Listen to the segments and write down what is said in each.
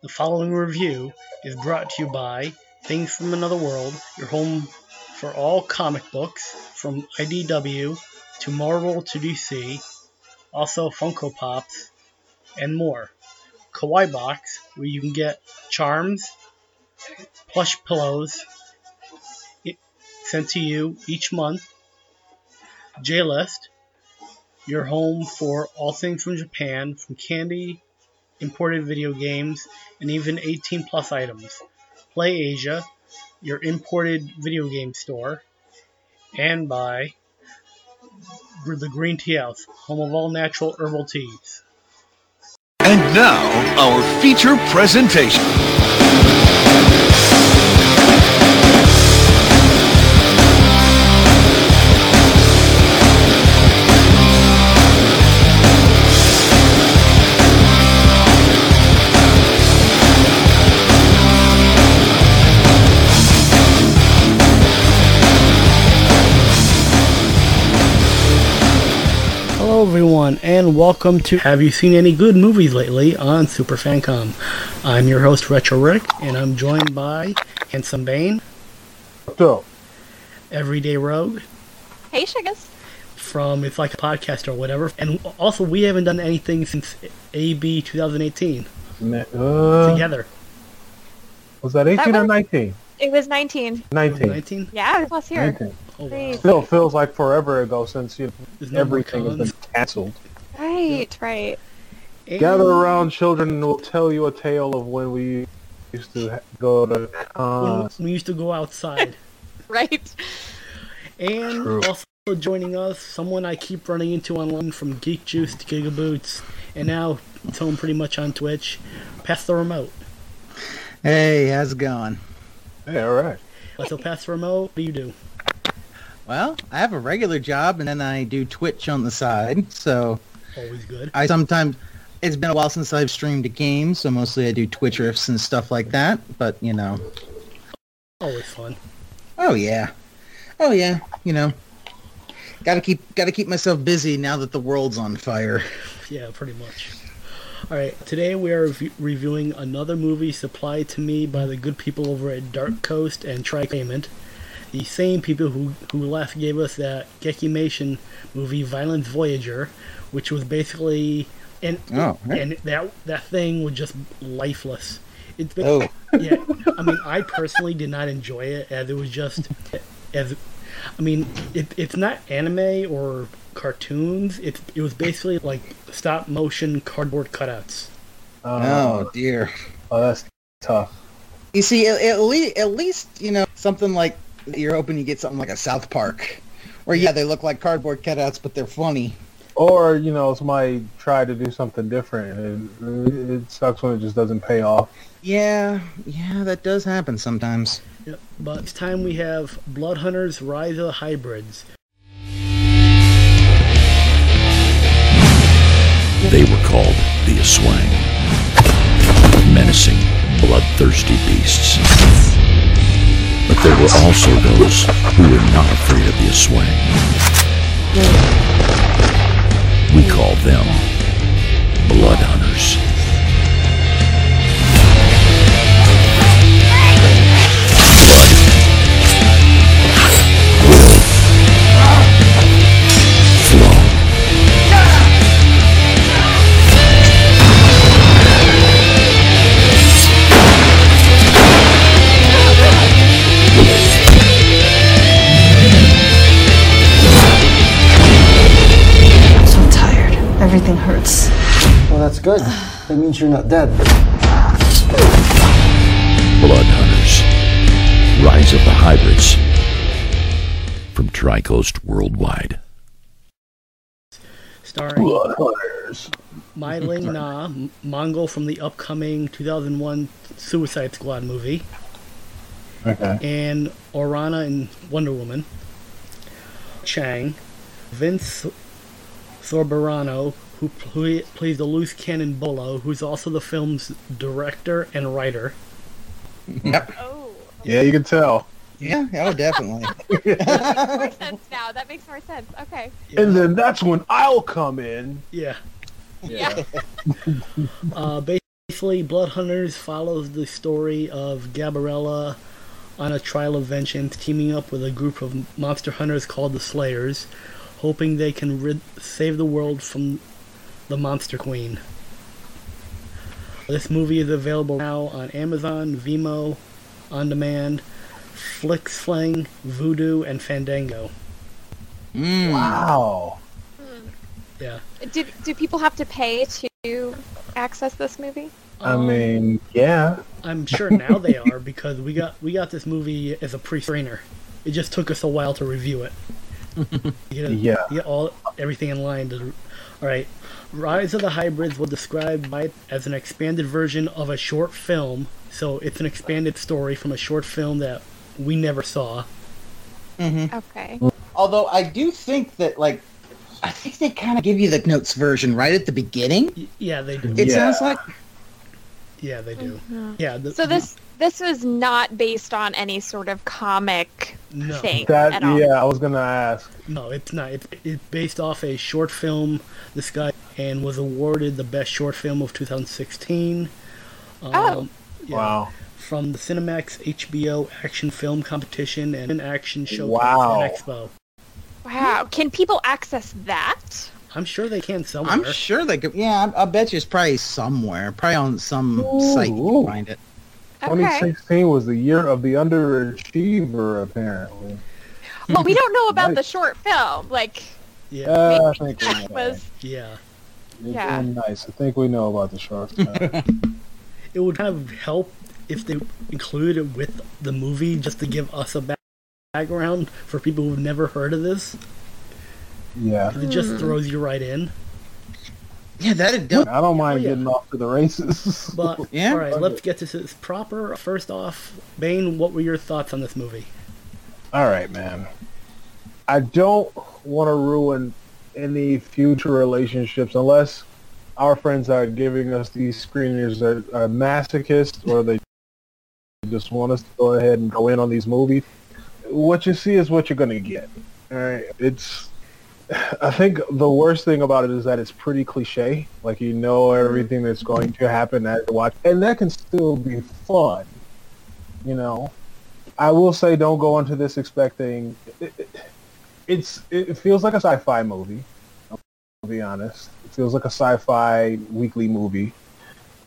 The following review is brought to you by Things from Another World, your home for all comic books from IDW to Marvel to DC, also Funko Pops, and more. Kawaii Box, where you can get charms, plush pillows sent to you each month. J List, your home for all things from Japan, from candy, imported video games, and even 18 plus items. Play Asia, your imported video game store, and by the Green Tea House, home of all natural herbal teas. And now, our feature presentation. Everyone, and welcome to Have You Seen Any Good Movies Lately on Super Fancom. I'm your host, Retro Ric, and I'm joined by Handsome Bane, So, Everyday Rogue, Hey, Sugas. from It's Like a Podcast or whatever, and also we haven't done anything since AB 2018 uh, together. was that 18 or was- 19? It was 19. 19. 19? Yeah, it was last year. 19. Oh, wow. Still feels like forever ago since you There's no everything has been canceled. Right, right. Gather around, children, and we'll tell you a tale of when we used to go to cons. we used to go outside. Right. And True. also joining us, someone I keep running into online from Geek Juice to Gigaboots, and now it's home pretty much on Twitch. Pass the remote. Hey, how's it going? Hey, all right. So pass the remote. What do you do? Well, I have a regular job and then I do Twitch on the side. So Always good. I sometimes it's been a while since I've streamed a game, so mostly I do Twitch riffs and stuff like that. But you know, Always fun. oh yeah, oh yeah, you know, gotta keep gotta keep myself busy now that the world's on fire. Yeah, pretty much. All right, today we are rev- reviewing another movie supplied to me by the good people over at Tricoast Entertainment, the same people who who last gave us that Gekimation movie, Violence Voyager, which was basically and Oh, right. and that that thing was just lifeless. It's been, Oh, yeah, I mean, I personally did not enjoy it as it was just as, I mean, it, it's not anime or cartoons. It it was basically like stop motion cardboard cutouts. Uh, oh dear. oh, that's tough. You see, at, at least at least you know something like you're hoping you get something like a South Park, where yeah, they look like cardboard cutouts, but they're funny. Or, you know, somebody tried to do something different, and it sucks when it just doesn't pay off. Yeah, yeah, that does happen sometimes. Yep. But this time we have Blood Hunters: Rise of the Hybrids. They were called the Aswang. Menacing, bloodthirsty beasts. But there were also those who were not afraid of the Aswang. We call them Blood Hunters. Everything hurts. Well, that's good. That means you're not dead. Blood Hunters. Rise of the Hybrids. From Tricoast Worldwide. starring Blood hunters. Mayling Ng, M- Mongal from the upcoming 2001 Suicide Squad movie, Okay. and Orana and Wonder Woman. Chang, Vince Soberano, who pl- plays the loose cannon Bolo, who's also the film's director and writer. Oh. Yeah, you can tell. Yeah, oh, definitely. That makes more sense now. That makes more sense. Okay. And then that's when I'll come in. Yeah. Yeah. Uh, Basically, Blood Hunters follows the story of Gabriella on a trial of vengeance, teaming up with a group of monster hunters called the Slayers, hoping they can rid- save the world from the Monster Queen. This movie is available now on Amazon, Vimeo, On Demand, FlixFling, Vudu, and Fandango. Mm. Wow. Yeah. Do, do people have to pay to access this movie? I Um, mean, yeah. I'm sure now they are because we got we got this movie as a pre-screener. It just took us a while to review it. You know, Yeah. get all everything in line. To, all right, Rise of the Hybrids will describe by as an expanded version of a short film. So it's an expanded story from a short film that we never saw. Mm-hmm. Okay. Although I do think that, like, I think they kind of give you the notes version right at the beginning. Y- Yeah, they do. It Yeah. sounds like Yeah, they do. Yeah. The, So this this was not based on any sort of comic no, thing That at all. yeah, I was gonna ask. no, it's not. It's, it's based off a short film. This guy and was awarded the best short film of 2016. Um, Oh. yeah. Wow. from the Cinemax HBO Action Film Competition and an Action Showcase Wow. and Expo. Wow. Can people access that? I'm sure they can somewhere. I'm sure they could. Yeah, I, I bet you it's probably somewhere, probably on some site you can find it. Okay. 2016 was the year of the underachiever, apparently. Well, we don't know about Nice. the short film. Like, yeah, I think that know. was yeah. You're yeah. nice. I think we know about the short film. It would kind of help if they included it with the movie just to give us a background for people who've never heard of this. Yeah. 'Cause It just throws you right in. Yeah, that'd do. I don't mind Oh, yeah. getting off to the races. But Yeah. all right, let's get to this proper. First off, Bane, what were your thoughts on this movie? All right, man. I don't want to ruin any future relationships unless our friends are giving us these screeners that are masochists or they just want us to go ahead and go in on these movies. What you see is what you're going to get. All right. It's, I think the worst thing about it is that it's pretty cliche. Like you know mm-hmm. everything that's going to happen as you watch, and that can still be fun. You know, I will say, don't go into this expecting. It, it, it's it feels like a sci-fi movie. I'll be honest. It feels like a sci-fi weekly movie,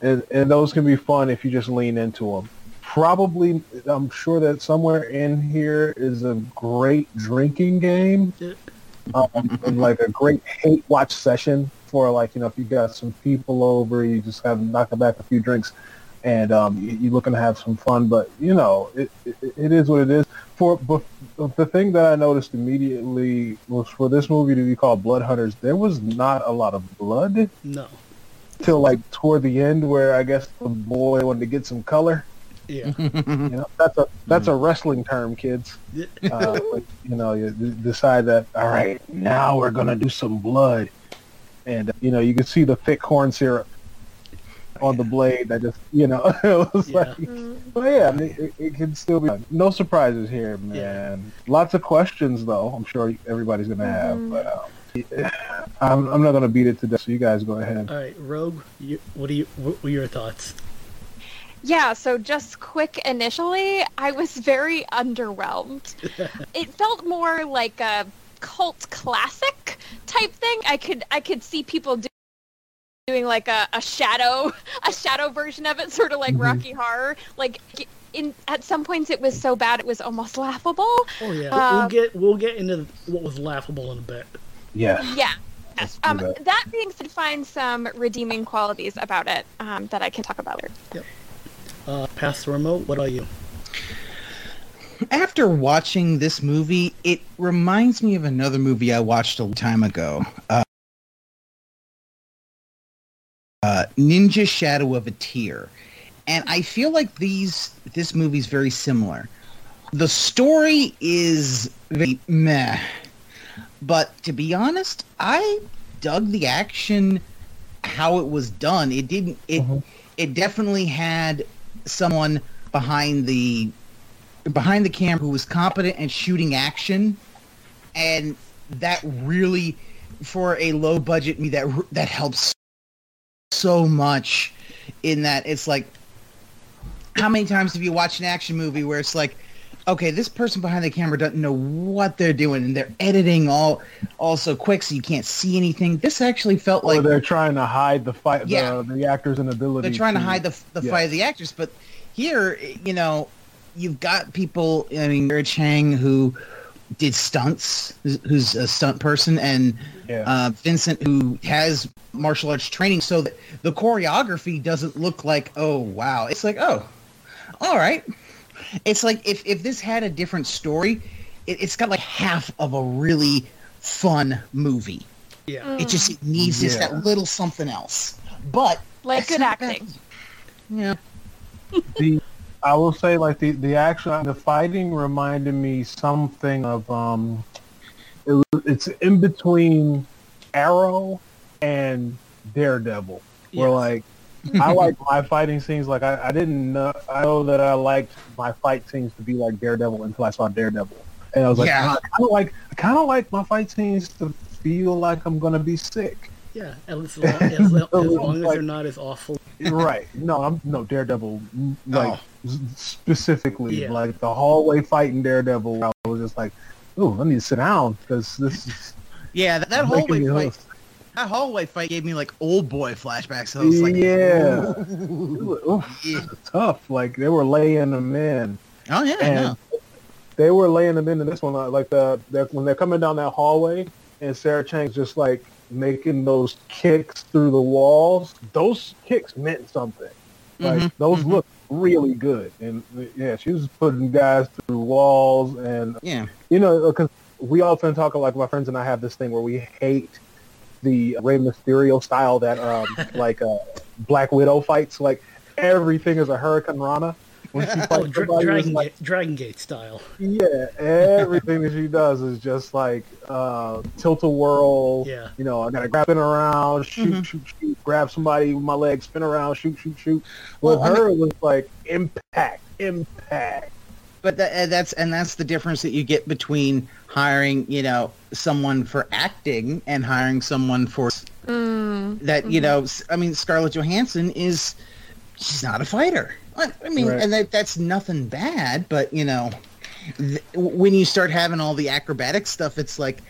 and and those can be fun if you just lean into them. Probably, I'm sure that somewhere in here is a great drinking game, um, and like a great hate watch session for like you know if you got some people over, you just have knocking back a few drinks and um, you- you're looking to have some fun. But you know, it, it, it is what it is. For but the thing that I noticed immediately was for this movie to be called Blood Hunters, there was not a lot of blood No. till like toward the end, where I guess the boy wanted to get some color. Yeah. You know, that's a that's a wrestling term, kids. Uh, but, you know, you decide that all right, now we're gonna do some blood, and uh, you know, you can see the thick corn syrup on the blade. That just you know, it was Yeah. like, but yeah, I mean, it, it can still be no surprises here, man. Lots of questions though. I'm sure everybody's gonna have, but. Um, I'm, I'm not gonna beat it to death. So you guys go ahead. All right, Rogue. You, what do you? What were your thoughts? Yeah, so just quick initially, I was very underwhelmed. it felt more like a cult classic type thing. I could I could see people do, doing like a, a shadow a shadow version of it, sort of like Rocky Horror. Like in at some points it was so bad it was almost laughable. Oh yeah, Uh, we'll get we'll get into what was laughable in a bit. Yeah. Yeah. Let's Um, that. that being said, find some redeeming qualities about it um, that I can talk about later. Uh, pass the remote. What about you? After watching this movie, it reminds me of another movie I watched a time ago. Uh, uh, Ninja Shadow of a Tear. And I feel like these this movie's very similar. The story is very meh. But to be honest, I dug the action how it was done. It didn't it it definitely had someone behind the behind the camera who was competent at shooting action. And that really for a low budget me that that helps so much in that it's like, how many times have you watched an action movie where it's like, okay, this person behind the camera doesn't know what they're doing, and they're editing all all so quick so you can't see anything. This actually felt Or like they're trying to hide the fight, Yeah. the, the actor's inability. they're trying to hide the the yeah. fight of the actors, but here, you know, you've got people. I mean, Vera Chang who did stunts, who's- who's a stunt person, and Yeah. uh, Vincent who has martial arts training, so that the choreography doesn't look like oh wow, it's like oh, all right. It's like if if this had a different story, it, it's got like half of a really fun movie. Yeah. It just it needs just that little something else. But Like that's good not bad. acting. Yeah. the I will say like the the action the fighting reminded me something of um it, was- it's in between Arrow and Daredevil where Yes. like I like my fighting scenes like I, I didn't know I know that I liked my fight scenes to be like Daredevil until I saw Daredevil and I was like Yeah. "Ah, I kind of like I kind of like my fight scenes to feel like I'm gonna be sick Yeah. As long as, as, long- as, long as they're not as awful. right. No, I'm no Daredevil. m- Like Oh. specifically, Yeah. like the hallway fight in Daredevil. I was just like, "Ooh, I need to sit down because this is Yeah, that, that hallway fight. host." That hallway fight gave me like Oldboy flashbacks. So I was like, yeah, ooh. Ooh, Yeah. tough. Like they were laying them in, Oh yeah, and know. they were laying them in in this one. uh, Like the they're, when they're coming down that hallway, and Sarah Chang's just like making those kicks through the walls. Those kicks meant something. Like Mhm, those mhm. look really good, and yeah, she was putting guys through walls, and Yeah. you know, because we often talk like my friends and I have this thing where we hate the Rey Mysterio style that um like uh, Black Widow fights. Like everything is a hurricanrana when she Oh, fights Dra- somebody. Dragon, like, Gate, Dragon Gate style. yeah, everything that she does is just like uh, tilt a whirl. Yeah. You know, I gotta grab it around, shoot, Mhm. shoot, shoot, grab somebody with my leg, spin around, shoot, shoot, shoot. With Well, I her, it was like impact, impact. But that, and that's and that's the difference that you get between hiring, you know, someone for acting and hiring someone for Mm. that. You know, i mean, Scarlett Johansson is she's not a fighter. I I mean, Right. and that that's nothing bad, but you know, th- when you start having all the acrobatic stuff, it's like,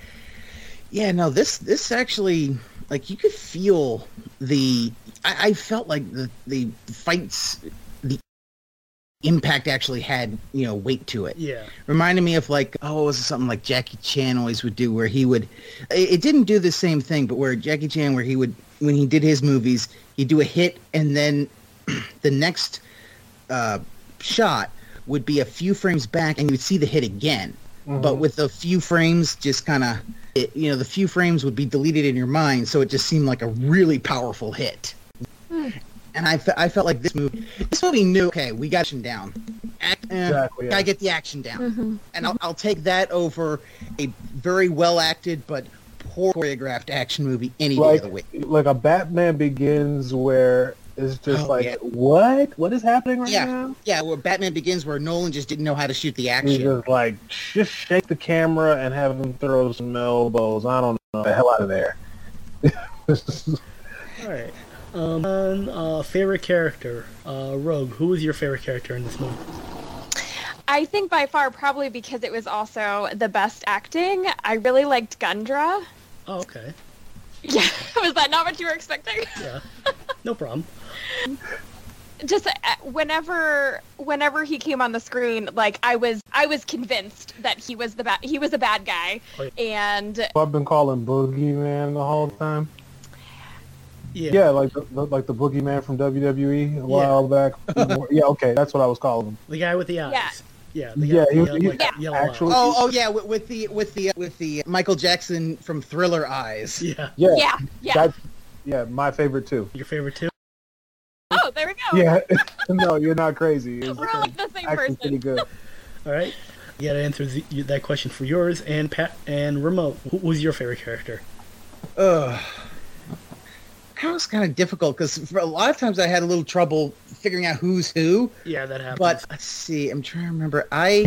yeah, no, this this actually like you could feel the. I, I felt like the the fights, the impact actually had you know weight to it. Yeah. reminded me of like oh it was something like Jackie Chan always would do where he would it it didn't do the same thing but where Jackie Chan where he would when he did his movies he'd do a hit and then the next uh, shot would be a few frames back and you would see the hit again. But with a few frames just kind of you know the few frames would be deleted in your mind so it just seemed like a really powerful hit and I, fe- I felt like this movie this movie knew okay we got action down Act, eh, Exactly, yeah. gotta get the action down and I'll, I'll take that over a very well acted but poor choreographed action movie any day like of the week like a Batman Begins where it's just Oh, like yeah. what what is happening right yeah now? yeah where batman begins where nolan just didn't know how to shoot the He's action just like just shake the camera and have him throw some elbows. I don't know the hell out of there. All right. Um, and, uh, favorite character, uh, Rogue. Who was your favorite character in this movie? I think by far probably because it was also the best acting. I really liked Gundra. Oh, okay. Yeah, was that not what you were expecting? Yeah. No problem. Just uh, whenever whenever he came on the screen, like I was I was convinced that he was the bad he was a bad guy, Oh, and I've been calling Boogeyman the whole time. Yeah. Yeah, like the, the- like the Boogeyman from WWE a while back. yeah, okay, that's what I was calling him. The guy with the eyes. Yeah. Yeah. The Yeah, with he the, was- he- like, Yeah. Actually- oh oh yeah with, with the with the with the michael jackson from thriller eyes eyes. Yeah. Yeah, yeah, yeah. that's yeah, my favorite too. Your favorite too? oh, there we go. Yeah, no, you're not crazy. It's We're like the same actually pretty good. All right. You gotta answer the, that question for yours and Pat and remote. Who was your favorite character? Ugh. That was kind of difficult because for a lot of times I had a little trouble figuring out who's who. Yeah, that happened. But let's see, I'm trying to remember. I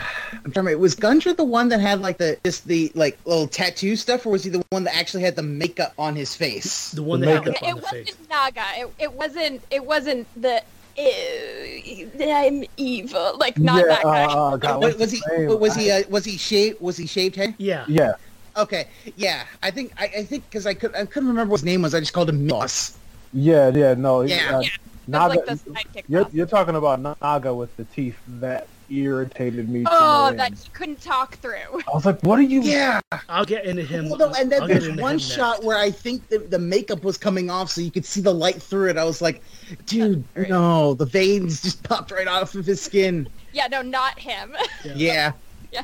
I'm trying to remember, was Gundra the one that had like the just the like little tattoo stuff, or was he the one that actually had the makeup on his face? The one The that had makeup up it on the wasn't face. Naga. It, it wasn't. It wasn't the. I'm evil. Like not yeah, that guy. uh, God, was, was he was he I- uh, was he shaved was he shaved head? Yeah. yeah, Okay, yeah, I think I, I think because I could I couldn't remember what his name was. I just called him Moss. yeah, yeah. No, Yeah. uh, Yeah, Naga. Like the you're, you're talking about Naga with the teeth that irritated me. to oh, no that end. he couldn't talk through. I was like, "What are you?" Yeah, I'll get into him. well, no, and then I'll there's one shot next. where I think the, the makeup was coming off, so you could see the light through it. I was like, dude, no, the veins just popped right off of his skin. Yeah, no, not him. Yeah. Yeah,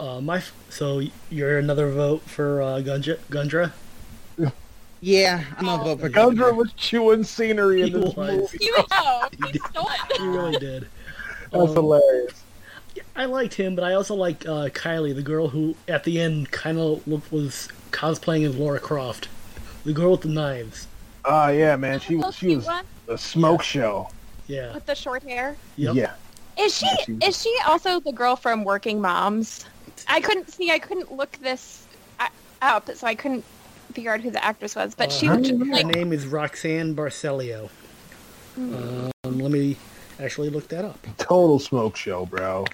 Uh, my so you're another vote for uh, Gundra. Gundra. yeah, I'm gonna vote for Gundra Gundra. was chewing scenery in He this was. movie. you know, he stole. He really did. That's Um, hilarious. I liked him, but I also like uh, Kylie, the girl who at the end kind of was cosplaying as Laura Croft, the girl with the knives. Oh yeah, man. She she was one a smoke show. Yeah. with the short hair. Yep. Yeah. Is she? She Is she also the girl from Working Moms? I couldn't see. I couldn't look this uh, up, so I couldn't figure out who the actress was. But she Uh, was just Her name is Roxanne Barcelo. Um, let me actually look that up. Total smoke show, bro.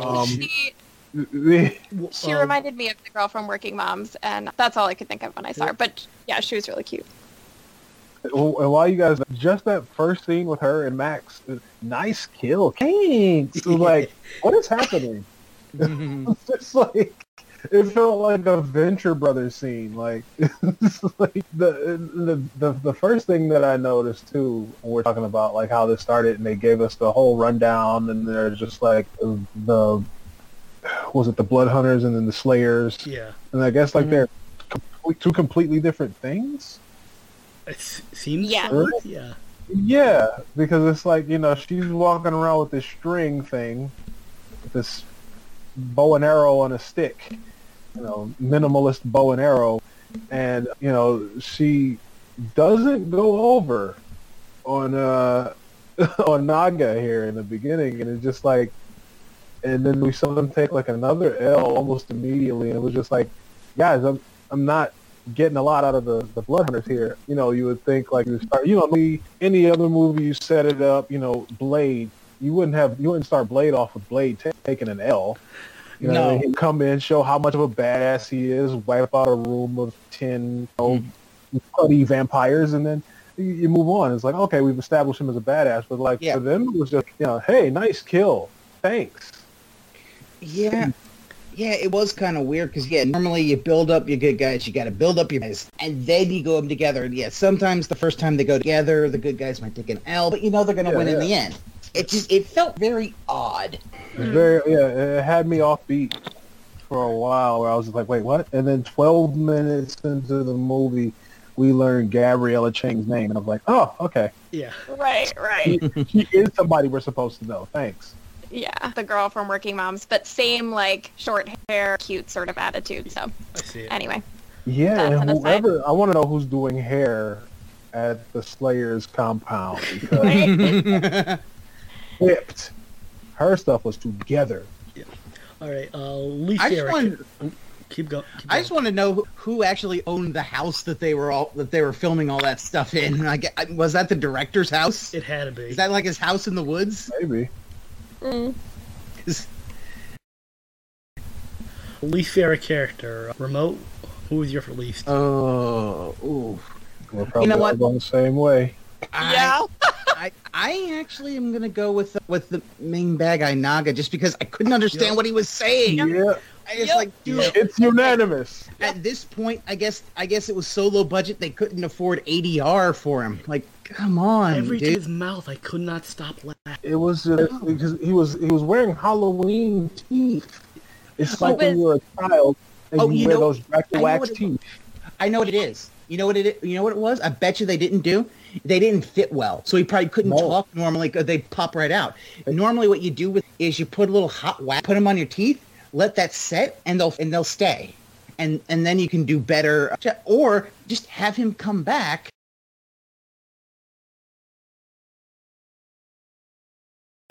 Uh, Um, she. She um, reminded me of the girl from Working Moms, and that's all I could think of when I saw her. But yeah, she was really cute. Well, and while you guys, just that first scene with her and Max, nice kill. It like, what is happening? Mm-hmm. it's just like it felt like a Venture Brothers scene. Like, like the, the the the first thing that I noticed too when we're talking about like how this started, and they gave us the whole rundown, and they're just like the was it the Blood Hunters and then the Slayers, Yeah. and I guess like mm-hmm. they're two completely different things. It s- seems. Yeah. so, Yeah. Yeah, because it's like you know she's walking around with this string thing, this bow and arrow on a stick, you know, minimalist bow and arrow, and you know she doesn't go over on uh on Naga here in the beginning, and it's just like, and then we saw them take like another L almost immediately, and it was just like, guys, I'm I'm not getting a lot out of the, the blood hunters here. You know, you would think like you start, you know, any other movie you set it up, you know, Blade, you wouldn't have, you wouldn't start Blade off with Blade ta taking an L. You know, No. he'd come in, show how much of a badass he is, wipe out a room of ten you know, mm-hmm. bloody vampires, and then you, you move on. It's like, okay, we've established him as a badass, but like Yeah. for them, it was just, you know, hey, nice kill, thanks. Yeah. Yeah, it was kind of weird because yeah, normally you build up your good guys, you got to build up your guys, and then you go them together. And yeah, sometimes the first time they go together, the good guys might take an L, but you know they're gonna Yeah, win in the end. It just it felt very odd. It very yeah, it had me off beat for a while where I was just like, wait, what? And then 12 minutes into the movie, we learned Gabriella Chang's name, and I was like, oh, okay, Yeah. Right, right. she is somebody we're supposed to know. Thanks. Yeah, the girl from Working Moms, but same like short hair, cute sort of attitude. So I see anyway, Yeah, and an aside. whoever I want to know who's doing hair at the Slayers compound because whipped. Her stuff was together. Yeah. All right. Uh, Lee I just Ferrick. wanted, Keep going. Keep I just want to know who, who actually owned the house that they were all that they were filming all that stuff in. I get, was that the director's house? It had to be. Is that like his house in the woods? Maybe. Mm. 'Cause- least favorite character. Uh, Remote. Who was your least? Oh, ooh. We're probably know all going the same way. Yeah. I, I actually am gonna go with the, with the main bad guy Naga just because I couldn't understand Yep. what he was saying. Yeah, I just Yep. like, dude, it's unanimous. at this point, I guess I guess it was so low budget they couldn't afford ADR for him. Like, come on, Every to dude. his mouth, I could not stop laughing. It was just because he was he was wearing Halloween teeth. It's like when you were a child and Oh, you, you wear know- those back I to know wax it- teeth. I know what it is. You know what it? You know what it was? I bet you they didn't do. They didn't fit well, so he probably couldn't No. talk normally. 'cause They pop right out. Normally, what you do with is you put a little hot wax, put them on your teeth, let that set, and they'll and they'll stay, and and then you can do better. Or just have him come back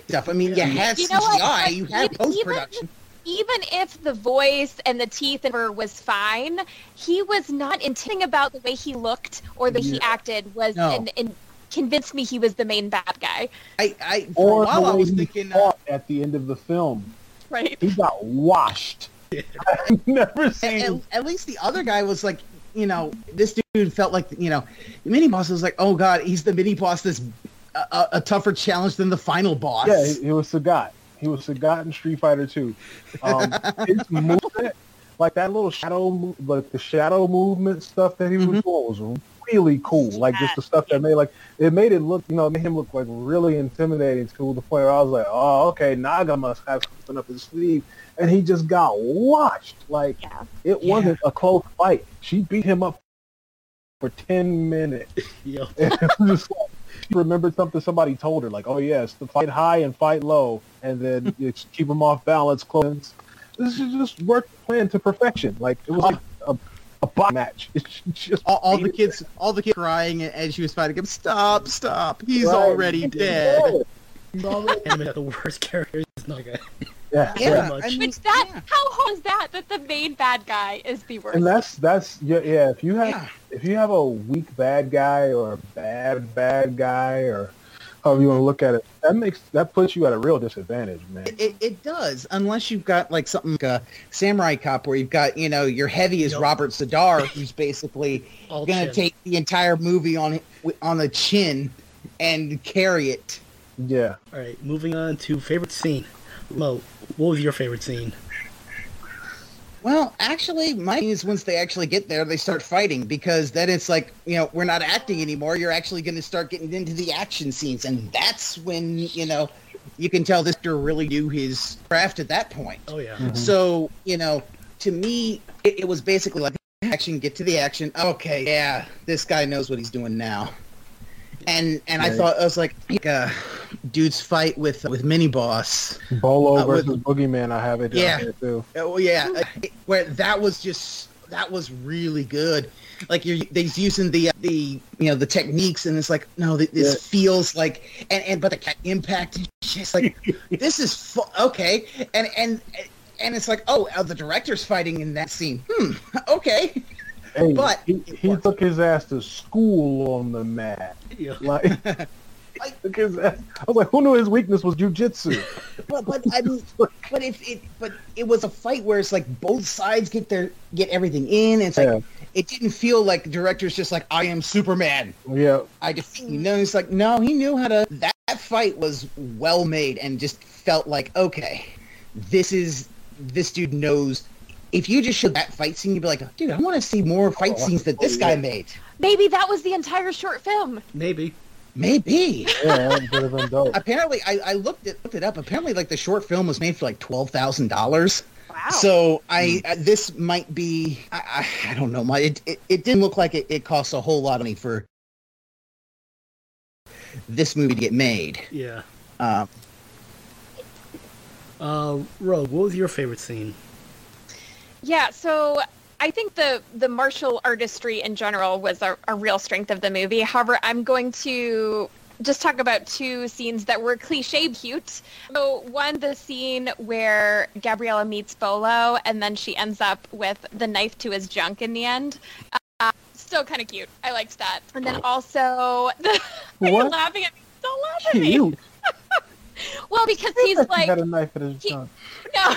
stuff. I mean, you had You know? CGI, Like, you had even- post production. even if the voice and the teeth and were- was fine, he was not intimidating about the way he looked or the way he acted was No. and, and convinced me he was the main bad guy. I, I for Or a while I was thinking, uh, at the end of the film. Right. He got washed. I've never at, seen. at- at least the other guy was like, you know, this dude felt like, you know, the mini boss was like, oh god, he's the mini boss that's a, a, a tougher challenge than the final boss. Yeah, he, he was Sagat. He was Sagat in Street Fighter 2. Um, his movement, like that little shadow, like the shadow movement stuff that he was Mhm. doing was really cool. Like just the stuff that made like it made it look, you know, it made him look like really intimidating to the point where I was like, oh, okay, Naga must have something up his sleeve, and he just got washed. Like Yeah. it wasn't a close fight. She beat him up for ten minutes. Yo, And it was just like, she remembered something somebody told her, like, "Oh yes, to fight high and fight low, and then you just keep them off balance." Close. This is just worked plan to perfection. Like it was like a, a box match. It's just All, all the kids, all the kids crying as she was fighting him. Stop, stop! He's Right. already dead. He's already- the worst character. Is not good. Yeah, Yeah, Pretty much. I mean, Which that yeah. how hard is that that the main bad guy is the worst? and that's that's yeah yeah. If you have Yeah. if you have a weak bad guy or a bad bad guy or however you want to look at it, that makes that puts you at a real disadvantage, man. It, it does, unless you've got like something like a samurai cop where you've got, you know, your heavy is Yup. Robert Z'Dar, who's basically going to take the entire movie on on the chin and carry it. Yeah. All right, moving on to favorite scene. Mo, what was your favorite scene? Well, actually, mine is once they actually get there, they start fighting because then it's like, you know, we're not acting anymore. You're actually going to start getting into the action scenes, and that's when you know you can tell this actor really knew his craft at that point. Oh yeah, mm-hmm. So, you know, to me, it, it was basically like action, get to the action. Okay, yeah, this guy knows what he's doing now. And and I thought I was like, like uh, dude's fight with with Mini Boss. Bolo Uh, with- versus Boogeyman, I have it down Yeah. here too. Oh yeah, uh, where that was just that was really good. Like you're they're using the the you know the techniques, and it's like no, th- this Yeah. feels like and and but the ca- impact is just like this is fu- okay, and and and it's like oh, uh, the director's fighting in that scene. Hmm, okay. Hey, But he, he took his ass to school on the mat. yeah. Like, took his ass, I was like, who knew his weakness was jujitsu? But but I mean, but if it but it was a fight where it's like both sides get their get everything in. It's like Yeah. it didn't feel like the director's just like I am Superman. yeah, I just you know it's like no, he knew how to. That, that fight was well made and just felt like okay, this is this dude knows. If you just showed that fight scene, you'd be like, dude, I want to see more fight Oh, scenes that this guy yeah. made. Maybe that was the entire short film. Maybe. Maybe. yeah, that would have been dope. Apparently, I, I looked it looked it up. Apparently, like the short film was made for like twelve thousand dollars. Wow. So I uh, this might be I, I, I don't know my it, it, it didn't look like it, it cost a whole lot of money for this movie to get made. Yeah. Um, Uh, Rogue, what was your favorite scene? Yeah, so I think the the martial artistry in general was a, a real strength of the movie. However, I'm going to just talk about two scenes that were cliche cute. So one, the scene where Gabriella meets Bolo and then she ends up with the knife to his junk in the end. Uh, still kind of cute. I liked that. And then also, you're What? laughing at me. Don't laugh at me. Cute. Well, because he's he like had a knife in his he- gun. no,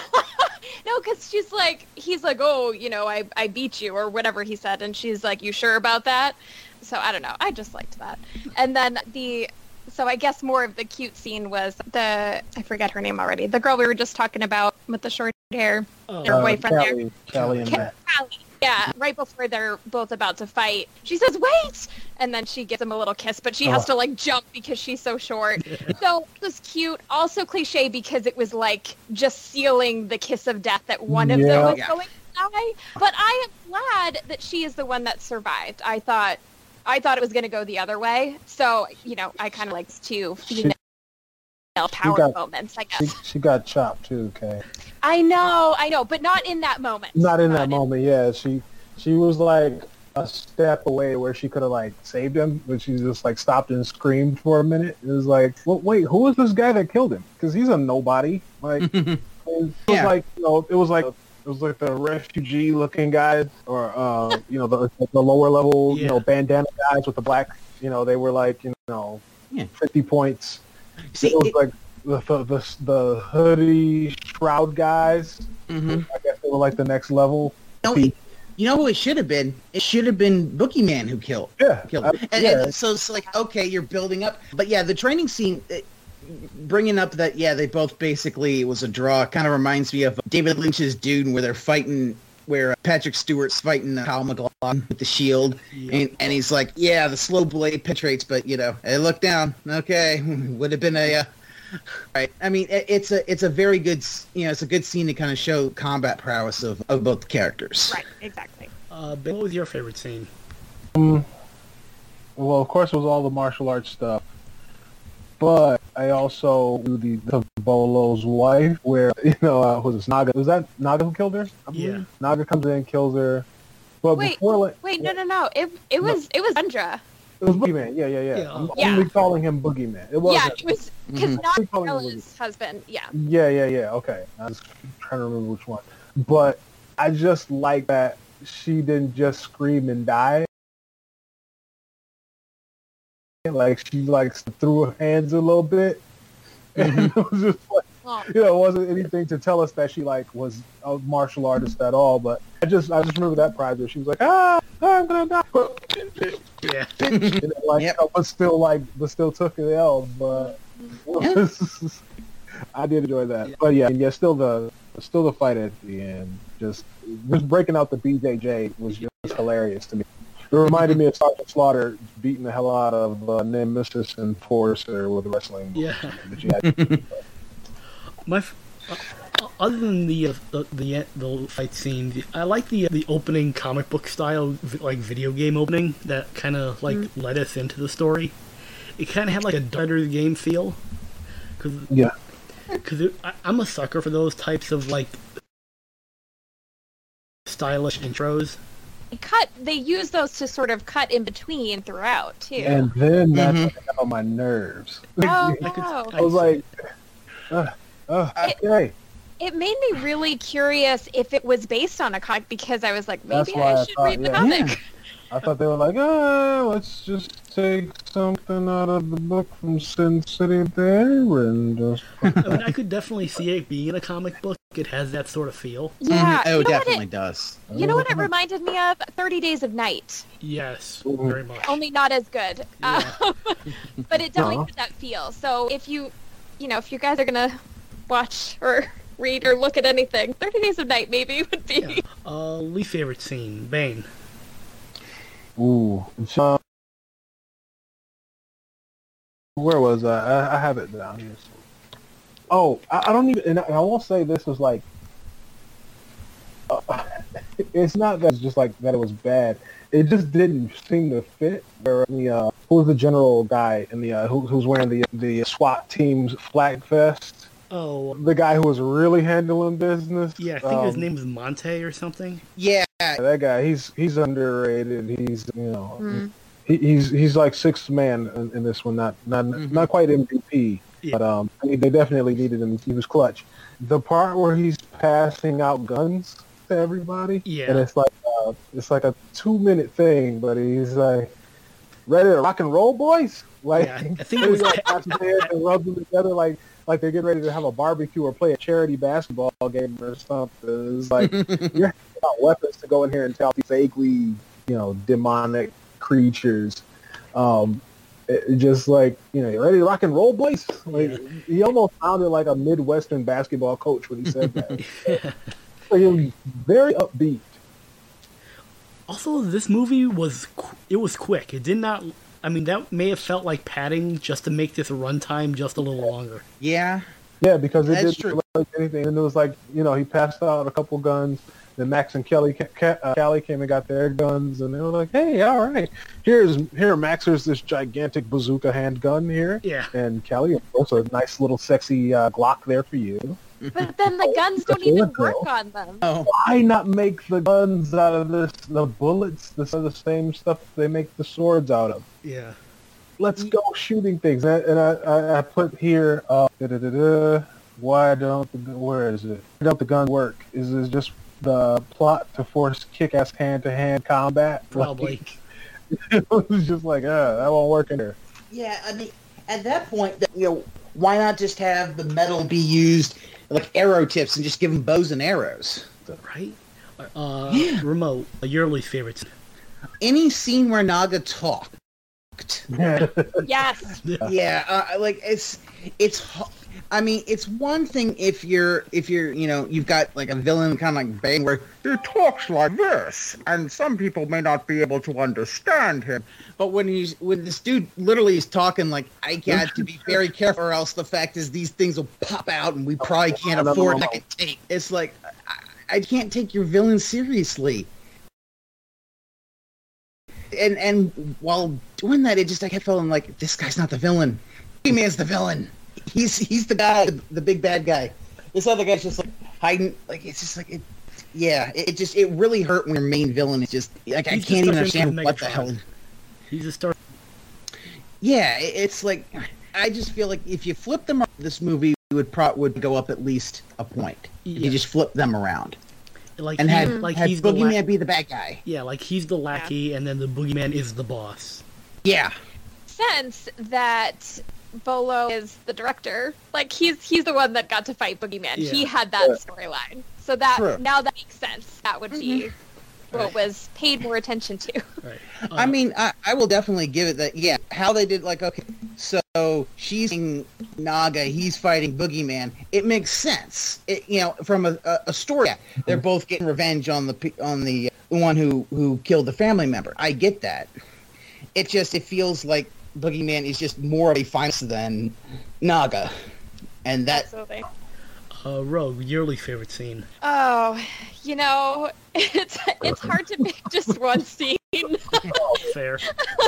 no, because she's like, he's like, oh, you know, I, I beat you or whatever he said, and she's like, you sure about that? So I don't know. I just liked that. And then the, so I guess more of the cute scene was the, I forget her name already, the girl we were just talking about with the short hair, Oh, her Uh, boyfriend there. Callie, Callie and Matt. Callie. Yeah, right before they're both about to fight, she says, "Wait!" and then she gives him a little kiss, but she has Oh. to like jump because she's so short. so it was cute, also cliche because it was like just sealing the kiss of death that one of them Yeah. was Yeah. going to die. But I am glad that she is the one that survived. I thought, I thought it was going to go the other way. So you know, I kind of liked two female power got- moments. I She, guess. she got chopped too, okay? I know, I know, but not in that moment. Not in that Not moment, yeah. She she was like, a step away where she could have like saved him, but she just like stopped and screamed for a minute. It was like, well, wait, who was this guy that killed him? Because he's a nobody. Like, it was Yeah. like you know, it was like it was like the refugee looking guys, or uh, you know, the the lower level, you know, bandana guys with the black. You know, they were like you know, Yeah. fifty points. See, was it- like the, the the hoodie shroud guys. Mhm. I guess they were like the next level. No, it- you know who it should have been? It should have been Boogeyman who killed. Yeah, killed. uh, and, yeah. and so it's like okay, you're building up, but yeah, the training scene. It, Bringing up that, yeah, they both basically was a draw. Kind of reminds me of David Lynch's Dune, where they're fighting, where Patrick Stewart's fighting uh, Kyle MacLachlan with the shield, and, and he's like, "Yeah, the slow blade penetrates, but you know, hey, look down. Okay, would have been a." Uh, Right. I mean, it, it's a it's a very good you know it's a good scene to kind of show combat prowess of, of both characters. Right, exactly. Uh, Ben, what was your favorite scene? Um, Well, of course, it was all the martial arts stuff, but I also do the, the Bolo's wife, where you know, uh, was it Naga? Was that Naga who killed her? I? Yeah. Naga comes in, kills her. But Wait, before, like, wait, no, no, no. It it was it was Andra. it was Boogeyman. Yeah, yeah, yeah. Yeah, I'm Yeah. only calling him Boogeyman. It was. Yeah, it was because Mhm. not I'm calling him Bella's husband. Yeah. Yeah, yeah, yeah. Okay, I was trying to remember which one, but I just like that she didn't just scream and die. Like she like threw her hands a little bit, and it was just like you know, it wasn't anything to tell us that she like was a martial artist at all. But I just I just remember that part where she was like, ah, I'm gonna die, Yeah. and then, like, Yep. but still like, but still took the L. But I did enjoy that. But yeah, yeah, still the still the fight at the end, just just breaking out the BJJ was just hilarious to me. It reminded me of Sergeant Slaughter beating the hell out of uh, Nemesis Enforcer with wrestling. Yeah. That she had. My, f- uh, other than the, uh, the the the fight scene, I like the the opening comic book style, like video game opening that kind of like led us into the story. It kind of had like a better game feel, because Yeah. because I'm a sucker for those types of like stylish intros. They cut. They use those to sort of cut in between throughout too. And then that's Mhm. what got on my nerves. oh I could- no! I was like, uh, uh, okay. It made me really curious if it was based on a comic because I was like, maybe I I should thought, read the yeah. comic. I thought they were like, ah, let's just take something out of the book from Sin City there and just. I mean, I could definitely see it being a comic book. It has that sort of feel. Yeah, Mhm. Oh, you know definitely it, does. you know what it reminded me of? Thirty Days of Night. Yes, Mhm. very much. Only not as good. Yeah. Um, but it definitely Aw. had that feel. So if you, you know, if you guys are gonna watch or read or look at anything, Thirty Days of Night maybe would be. Yeah. Uh, least favorite scene, Bane. Ooh. Um, where was I? I, I have it down here. Oh, I, I don't even, and I, and I won't say this was like, uh, it's not that it's just like that it was bad. It just didn't seem to fit. Where the uh, who was the general guy in the uh, who, who's wearing the the SWAT team's flag vest? Oh, The guy who was really handling business. yeah, I think his Um, name is Monte or something. Yeah, That guy, he's he's underrated. He's you know Mm. he, he's he's like sixth man in, in this one. Not not Mhm. not quite MVP, Yeah. but um they they definitely needed him. He was clutch. The part where he's passing out guns to everybody, Yeah. and it's like uh, it's like a two minute thing, but he's like ready to rock and roll, boys. Like Yeah, I think it was- he, like, claps hands and rubs them together like. Like they're getting ready to have a barbecue or play a charity basketball game or something. It's like you're handing out weapons to go in here and tell these vaguely, you know, demonic creatures. Um, it, just like you know, you ready to rock and roll, boys? Like he almost sounded like a midwestern basketball coach when he said that. Like, he was very upbeat. Also, this movie was qu- it was quick. It did not. I mean, that may have felt like padding just to make this runtime just a little longer. yeah. Yeah, because it That's didn't true. look like anything. And it was like you know, he passed out a couple guns. Then Max and Kelly, ca- ca- uh, Callie came and got their guns, and they were like, "Hey, all right, here's here, Max. Here's this gigantic bazooka handgun here." Yeah. And Kelly, of course, a nice little sexy uh, Glock there for you. But then the guns don't That's even work though. on them. Oh, Why not make the guns out of this, the bullets, this are the same stuff they make the swords out of? Yeah. Let's go shooting things. And I, and I, I, I put here, uh, why don't the, where is it? Why don't the guns work? Is this just the plot to force kick-ass hand-to-hand combat? Probably. Like, it was just like, uh, that won't work in here. yeah. I mean, at that point, you know, why not just have the metal be used like arrow tips and just give them bows and arrows? Right? Uh, Yeah. Remote, your least favorite. Any scene where Naga talked. Yes. yeah, uh, like it's it's. I mean, it's one thing if you're if you're you know you've got like a villain kind of like Bane where he talks like this, and some people may not be able to understand him. But when he's when this dude literally is talking like I got to be very careful, or else the fact is these things will pop out, and we probably can't afford one. take. It's like I, I can't take your villain seriously. And and while doing that, it just I kept feeling like this guy's not the villain. He-Man's the villain. He's he's the guy, the big bad guy. This other guy's just like hiding. Like it's just like it. Yeah, it, it just it really hurt when your main villain is just like I can't even like understand what the hell. He's a star. Yeah, it, it's like I just feel like if you flip them, around, this movie would pro would go up at least a point. If you just flip them around Like, and he- had like had he's the Boogeyman la- be the bad guy. Yeah, like he's the lackey, and then the boogeyman is the boss. Yeah, Sense that Bolo is the director. Like he's he's the one that got to fight Boogeyman. He had that storyline. So that True. now that makes sense. That would be what Right. was paid more attention to. Right. I Uh, mean, I, I will definitely give it that. Yeah, how they did, like, okay, so she's fighting Naga, he's fighting Boogeyman. It makes sense. It, you know, from a, a, a story, yeah, they're both getting revenge on the pe- on the one who who killed the family member. I get that. It just it feels like Boogeyman is just more of a finest than Naga, and that Absolutely. uh, Rogue, your least favorite scene. Oh, you know, it's it's hard to pick just one scene. Fair.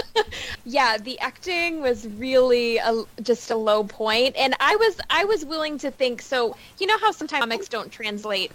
yeah, the acting was really a, just a low point, and I was I was willing to think. So you know how sometimes comics don't translate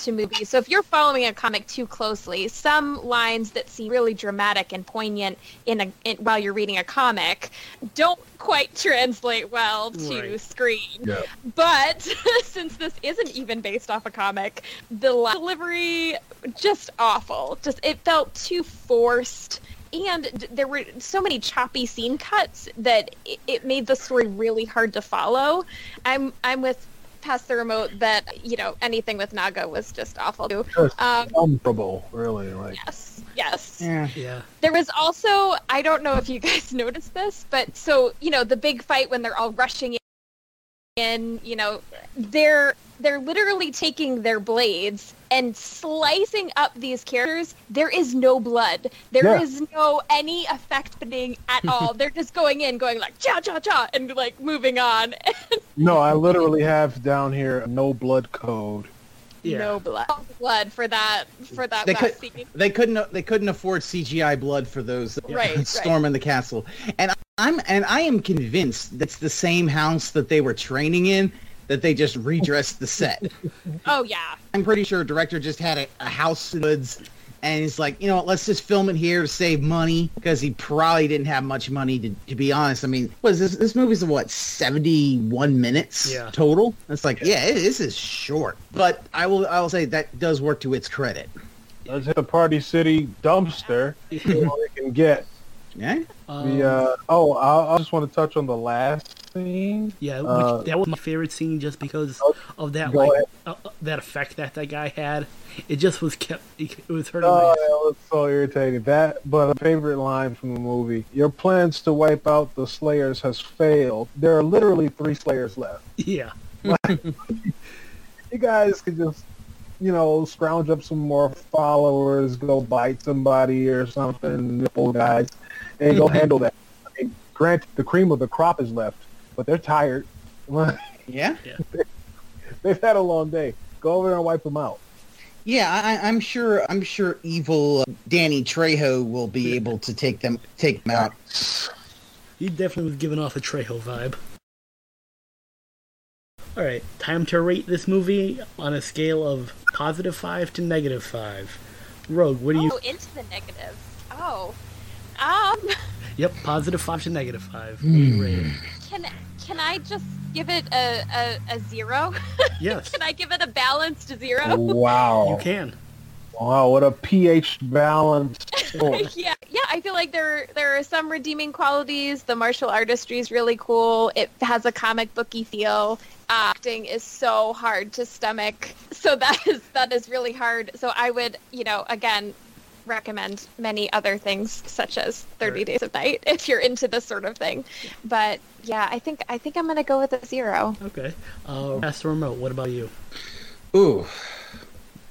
to movies. So if you're following a comic too closely, some lines that seem really dramatic and poignant in a in, while you're reading a comic don't quite translate well to Right. screen. Yeah. But since this isn't even based off a comic, the delivery just awful. Just it felt too forced. And there were so many choppy scene cuts that it, it made the story really hard to follow. I'm I'm with past the remote that you know anything with Naga was just awful. Too. Just Um, comfortable, really. Like, yes, yes. yeah. Yeah. There was also I don't know if you guys noticed this, but so you know the big fight when they're all rushing in, you know, they're they're literally taking their blades and slicing up these characters. There is no blood. There is Yeah. no any effect happening at all. they're just going in, going like cha cha cha, and like moving on. no, I literally have down here no blood code. Yeah. No blood. No blood for that for that They could, they couldn't They couldn't afford CGI blood for those Right, right. the castle. And I'm and I am convinced that's the same house that they were training in. That they just redressed the set. Oh yeah. I'm pretty sure a director just had a, a house in the woods, and he's like, you know, what, let's just film it here to save money because he probably didn't have much money to. To be honest, I mean, was this this movie's what 71 minutes Yeah. total? It's like, yeah, it, this is short, but I will I will say that does work to its credit. Let's hit the Party City dumpster. See what we can get. Yeah. Um, The uh, oh, I, I just want to touch on the last scene. Yeah, which, Uh, that was my favorite scene just because of that like uh, uh, that effect that that guy had. It just was kept. It was hurting. my Oh, that was so irritating. That, but a favorite line from the movie: "Your plans to wipe out the Slayers has failed. There are literally three Slayers left. Yeah, You guys could just, you know, scrounge up some more followers, go bite somebody or something, nipple guys, and go handle that. I mean, granted, the cream of the crop is left, but they're tired. Yeah. They've had a long day. Go over there and wipe them out. Yeah, I, I'm sure. I'm sure evil uh, Danny Trejo will be able to take them take them out. he definitely was giving off a Trejo vibe. All right, time to rate this movie on a scale of positive five to negative five. Rogue, what do you? Oh, into the negative. Oh. Um, Yep, positive five to negative five. What do you rate it? can can I just give it a, a, a zero? Yes, can I give it a balanced zero? Wow. you can. Wow, what a pH balanced score. yeah, yeah. I feel like there there are some redeeming qualities. The martial artistry is really cool. It has a comic booky feel. Acting is so hard to stomach, so that is that is really hard. So I would, you know, again, recommend many other things such as 30 Right. Days of Night if you're into this sort of thing. But yeah, I think I think I'm gonna go with a zero. Okay. Uh, Pass the Remote, what about you? Ooh.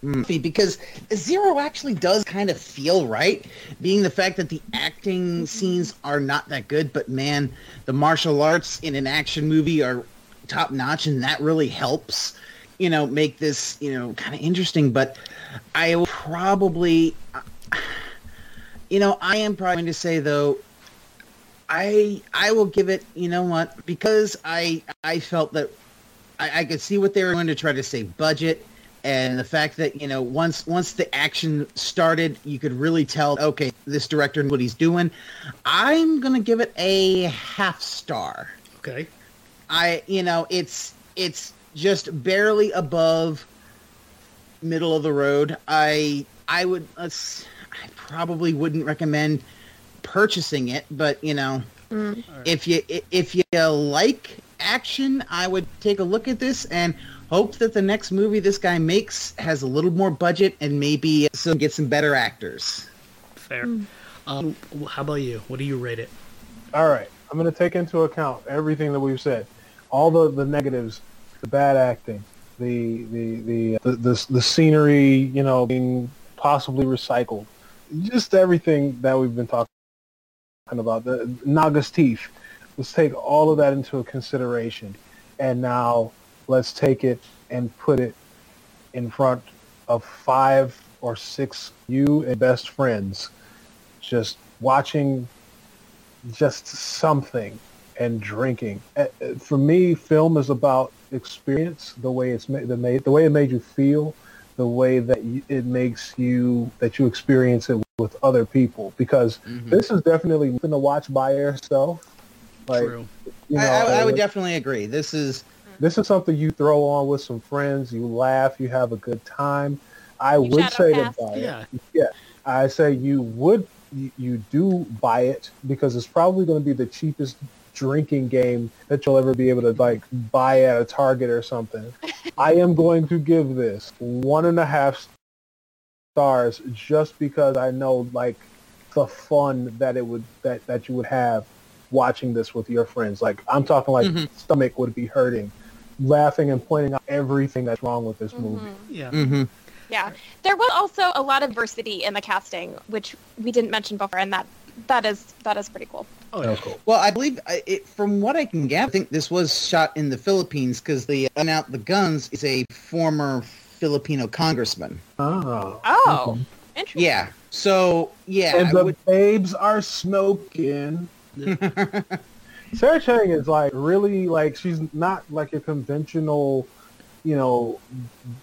Mm. Because zero actually does kind of feel right, being the fact that the acting scenes are not that good, but man, the martial arts in an action movie are top notch, and that really helps, you know, make this, you know, kind of interesting. But I will probably, you know, I am probably going to say though, I I will give it, you know what, because I I felt that I, I could see what they were going to try to say budget and the fact that you know once once the action started you could really tell okay this director and what he's doing. I'm gonna give it a half star. Okay. i you know it's it's just barely above middle of the road. I i would let's i probably wouldn't recommend purchasing it but you know mm. if you if you like action i would take a look at this and hope that the next movie this guy makes has a little more budget and maybe some get some better actors Fair. Mm. Um, how about you? What do you rate it? All right, I'm going to take into account everything that we've said, all the, the negatives, the bad acting, the the the uh, the, the, the scenery, you know, being possibly recycled, just everything that we've been talking about. The Naga's teeth. Let's take all of that into consideration, and now let's take it and put it in front of five or six you and best friends, just watching just something and drinking. Uh, uh, For me, film is about experience, the way it's made, the, made, the way it made you feel, the way that you, it makes you that you experience it with other people. Because mm-hmm. this is definitely nothing to watch by yourself. Like, True. you know, I, I, I would definitely agree this is this is something you throw on with some friends. You laugh, you have a good time. I You would shadow say to pass. buy it. Yeah. Yeah, I say you would you, you do buy it because it's probably going to be the cheapest drinking game that you'll ever be able to like buy at a Target or something. I am going to give this one and a half stars just because I know like the fun that it would that that you would have watching this with your friends. Like I'm talking like stomach would be hurting, laughing and pointing out everything that's wrong with this movie. Yeah. hmm Yeah, there was also a lot of diversity in the casting, which we didn't mention before, and that that is that is pretty cool. Oh, That was cool. well i believe I- it, from what i can gather i think this was shot in the philippines because the uh, out the guns is a former filipino congressman Oh. Oh, interesting. yeah so yeah and I the would- babes are smoking. Sarah Chang is like really like she's not like a conventional, you know,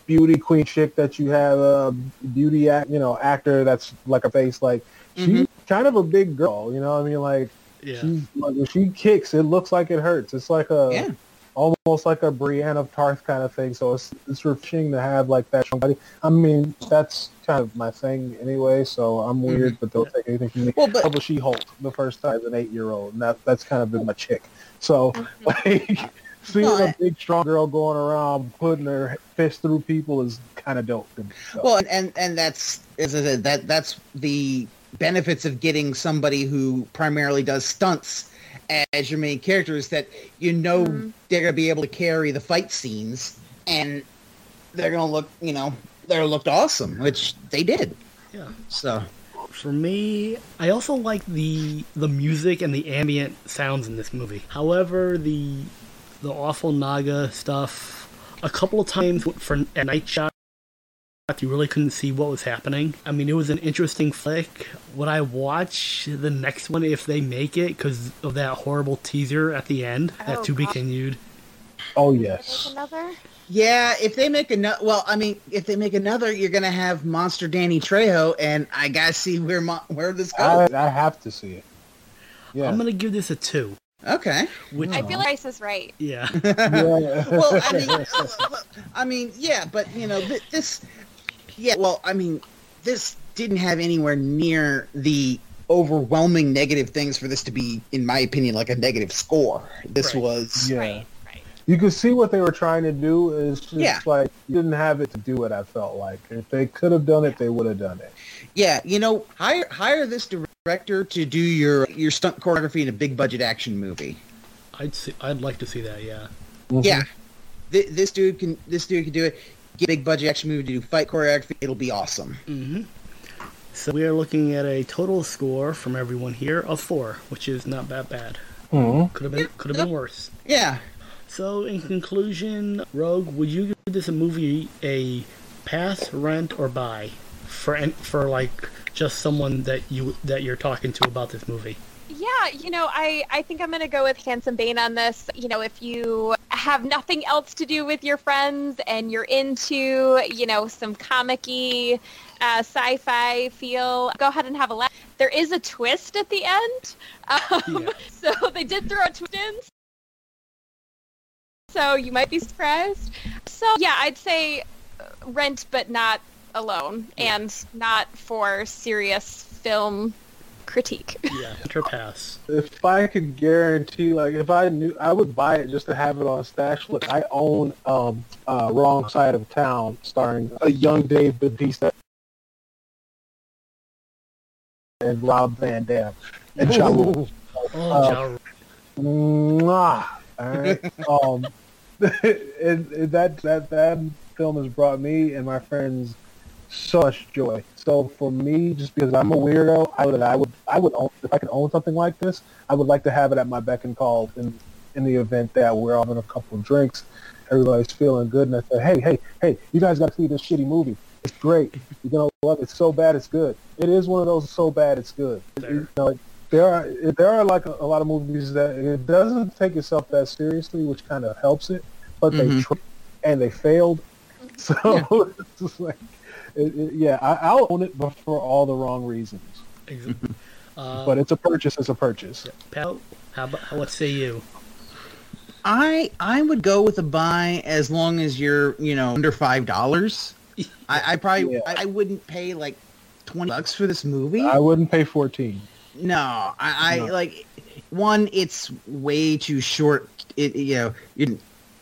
beauty queen chick that you have a beauty act, you know, actor that's like a face like she's kind of a big girl, you know I mean? Like Yeah. she's like when she kicks, it looks like it hurts. It's like a Yeah. almost like a Brienne of Tarth kind of thing. So it's it's refreshing to have like that strong body. I mean, that's kind of my thing anyway. So I'm mm-hmm. weird, but don't take anything from me. Well, but- I She Hulk the first time as an eight year old, and that that's kind of been my chick. So mm-hmm. like seeing No, a I- big strong girl going around putting her fist through people is kind of dope. to me. So, Well, and, and and that's as I said, that that's the benefits of getting somebody who primarily does stunts as your main character is that you know mm-hmm. they're gonna be able to carry the fight scenes and they're gonna look, you know, they're looked awesome, which they did. Yeah. So For me, I also like the the music and the ambient sounds in this movie. However, the the awful Naga stuff, a couple of times for a night shot, you really couldn't see what was happening. I mean, it was an interesting flick. Would I watch the next one if they make it because of that horrible teaser at the end? Oh, that to be continued. Oh yes. another. Yeah, if they make another, well, I mean, if they make another, you're gonna have Monster Danny Trejo, and I gotta see where Mo- where this I, goes. I have to see it. Yeah. I'm gonna give this a two. okay. Which I feel like Price is right. yeah. yeah. well, I mean, I mean, yeah, but you know, this, yeah, well, I mean, this didn't have anywhere near the overwhelming negative things for this to be, in my opinion, like a negative score. This Right. was, yeah. Right. Right. You could see what they were trying to do. Is just Yeah. like you didn't have it to do it. I felt like if they could have done it, they would have done it. yeah, you know, hire hire this director to do your your stunt choreography in a big budget action movie. I'd see, I'd like to see that. Yeah. Mm-hmm. Yeah, Th- this dude can this dude can do it. Get a big budget action movie to do fight choreography. It'll be awesome. Mm-hmm. So we are looking at a total score from everyone here of four, which is not that bad. Mhm. Could have been could have been worse. Yeah. So in conclusion, Rogue, would you give this a movie a pass, rent, or buy for for like just someone that you that you're talking to about this movie? Yeah, you know, I, I think I'm going to go with Handsome Bane on this. You know, if you have nothing else to do with your friends and you're into, you know, some comic-y, uh, sci-fi feel, go ahead and have a laugh. There is a twist at the end. Um, Yeah. So they did throw a twist in. So you might be surprised. So yeah, I'd say uh, rent, but not alone, and not for serious film critique. Yeah, rent pass. If I could guarantee, like, if I knew, I would buy it just to have it on stash. Look, I own um, uh, Wrong Side of Town, starring a young Dave Bautista and Rob Van Dam and Ja Rule. Oh, Uh, Ja Rule. Mwah. All right. um, and, and that that that film has brought me and my friends so much joy. So for me, just because I'm a weirdo, I would I would I would own, if I could own something like this, I would like to have it at my beck and call in in the event that we're all having a couple of drinks, everybody's feeling good, and I said, hey hey hey, you guys got to see this shitty movie. It's great. You're gonna love it. It's so bad it's good. It is one of those so bad it's good. You know, there are there are like a, a lot of movies that it doesn't take itself that seriously, which kind of helps it. But they Mhm. tried and they failed. So it's just like, it, it, yeah, I, I'll own it, but for all the wrong reasons. Ex- Uh, But it's a purchase. It's a purchase. Pat, how about what say you? I I would go with a buy as long as you're you know under five dollars. I, I probably Yeah. I, I wouldn't pay like twenty bucks for this movie. I wouldn't pay fourteen. no, I, I No. like one. It's way too short. It you know you're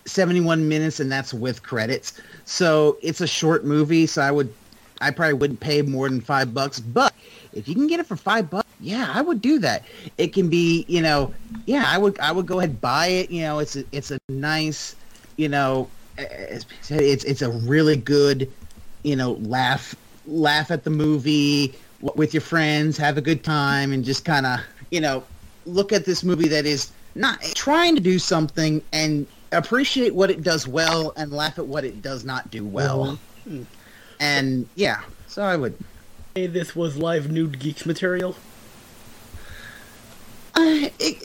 seventy one minutes and that's with credits. So it's a short movie. So I would I probably wouldn't pay more than five bucks. But if you can get it for five bucks, yeah, I would do that. It can be, you know, yeah, I would, I would go ahead buy it. You know, it's a, it's a nice, you know, it's, it's, it's a really good, you know, laugh, laugh at the movie with your friends, have a good time, and just kind of, you know, look at this movie that is not trying to do something and appreciate what it does well and laugh at what it does not do well. Mhm. And yeah, so I would. Hey, this was live nude geeks material. Uh, it,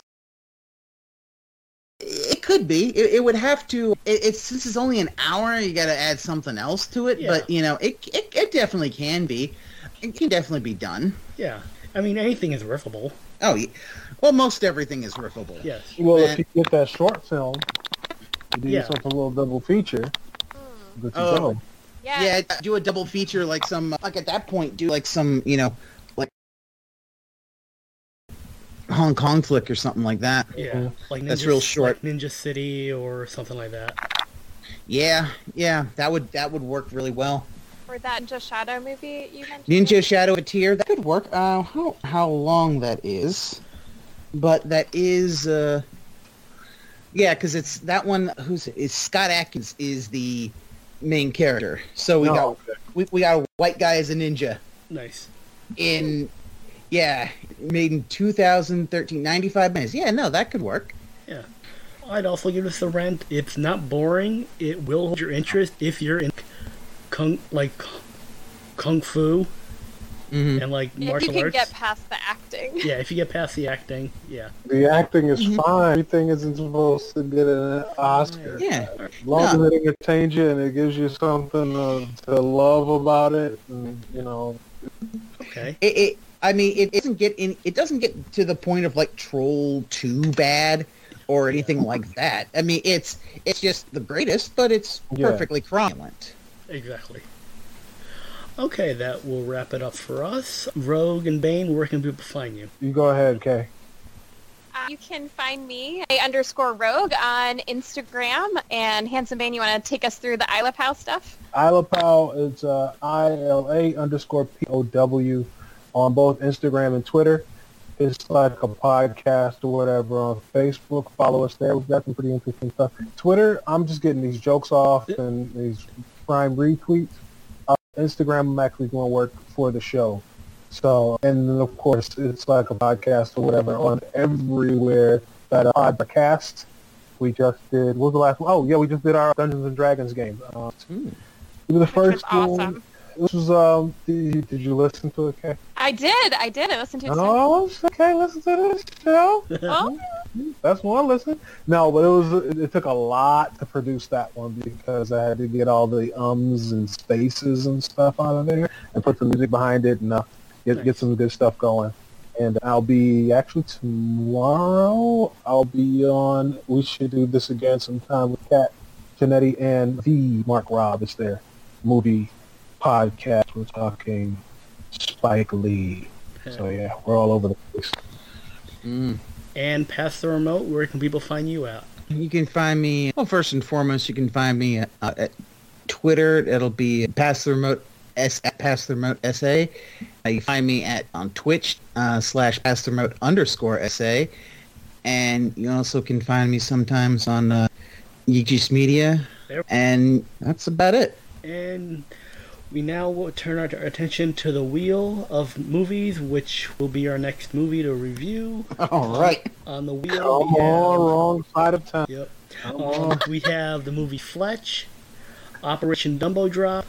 it could be. It, it would have to. It, it's since it's only an hour, you got to add something else to it. Yeah. But you know, it, it it definitely can be. It can definitely be done. Yeah, I mean anything is riffable. Oh, well, most everything is riffable. Yes. Well, Man. if you get that short film, you do Yeah. yourself a little double feature. Good to Oh. go. Yeah. Yeah, do a double feature like some like at that point do like some you know like Hong Kong flick or something like that. Yeah, like Ninja, That's real short. like Ninja City or something like that. Yeah, yeah, that would that would work really well. Or that Ninja Shadow movie you mentioned. Ninja Shadow of a Tear that could work. Uh, how how long that is, but that is uh, yeah, because it's that one. Who's is Scott Adkins is the main character. So we No, got we, we got a white guy as a ninja Nice. in yeah made in 2013 95 minutes yeah no that could work Yeah. I'd also give this a rent. It's not boring. It will hold your interest if you're in kung like kung fu Mhm. and like If you martial can arts. get past the acting. yeah, if you get past the acting, yeah. The acting is Mhm. fine. Everything isn't supposed to get an Oscar. Yeah. As long as it entertains you and it gives you something uh, to love about it, and, you know, Okay. It, it I mean, it doesn't get in. It doesn't get to the point of like Troll 2 bad or anything like that. I mean, it's it's just the greatest, but it's Yeah. perfectly cromulent. Exactly. Okay, that will wrap it up for us. Rogue and Bane, where can people find you? you go ahead, Kay. Uh, you can find me a underscore rogue on Instagram. And Handsome Bane, you want to take us through the ILA Pow stuff? ILA Pow is uh, I-L-A underscore P-O-W on both Instagram and Twitter. It's like a podcast or whatever on Facebook. Follow us there. We've got some pretty interesting stuff. Twitter, I'm just getting these jokes off and these prime retweets. Instagram, I'm actually doing work for the show. So, and then of course, it's like a podcast or whatever on everywhere that a podcast. We just did, what was the last one? Oh, yeah, we just did our Dungeons and Dragons game. Uh, Hmm. it was the Which was first one. This was um. Did you, did you listen to it, Kay? I did. I did. I listened to it. Oh, okay. Listen to this show. Oh, That's one listen. No, but it was. It, took a lot to produce that one because I had to get all the ums and spaces and stuff out of there and put some music behind it and uh, get get some good stuff going. And I'll be actually tomorrow. I'll be on. We should do this again sometime with Kat Janetti and the Mark Robb is there. Movie podcast. We're talking Spike Lee. So yeah, we're all over the place. Mm. And pass the remote, where can people find you at? You can find me. Well, first and foremost, you can find me uh, at Twitter. It'll be pass the remote s at pass the remote sa. Uh, you find me at on Twitch uh, slash pass the remote underscore sa, and you also can find me sometimes on uh, Yeegees Media. And that's about it. And we now will turn our attention to the wheel of movies, which will be our next movie to review. All right. On the wheel, Come we on, have, wrong side of town. Yep. Um, we have the movie Fletch, Operation Dumbo Drop,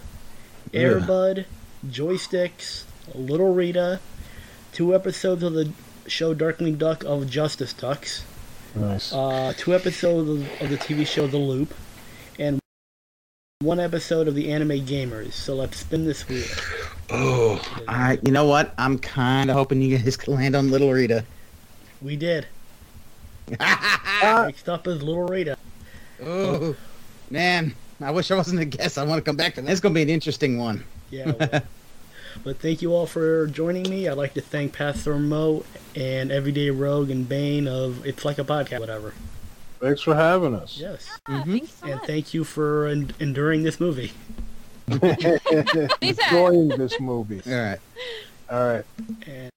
Air Bud, Joysticks, Little Rita, two episodes of the show Darkwing Duck of Justice Ducks, Nice. uh, two episodes of, of the TV show The Loop, one episode of the Anime Gamers. So let's spin this wheel. Oh, all right. You know what? I'm kind of hoping you guys can land on Little Rita. We did. Next up is Little Rita. Oh, oh, man. I wish I wasn't a guest. I want to come back to that. It's going to be an interesting one. Yeah. well, but thank you all for joining me. I'd like to thank Pass the Remote and Everyday Rogue and Bane of It's Like a Podcast, whatever. Thanks for having us. Yes. yeah, mm-hmm. thanks so And much. thank you for en- enduring this movie. Enjoying this movie. All right. All right. And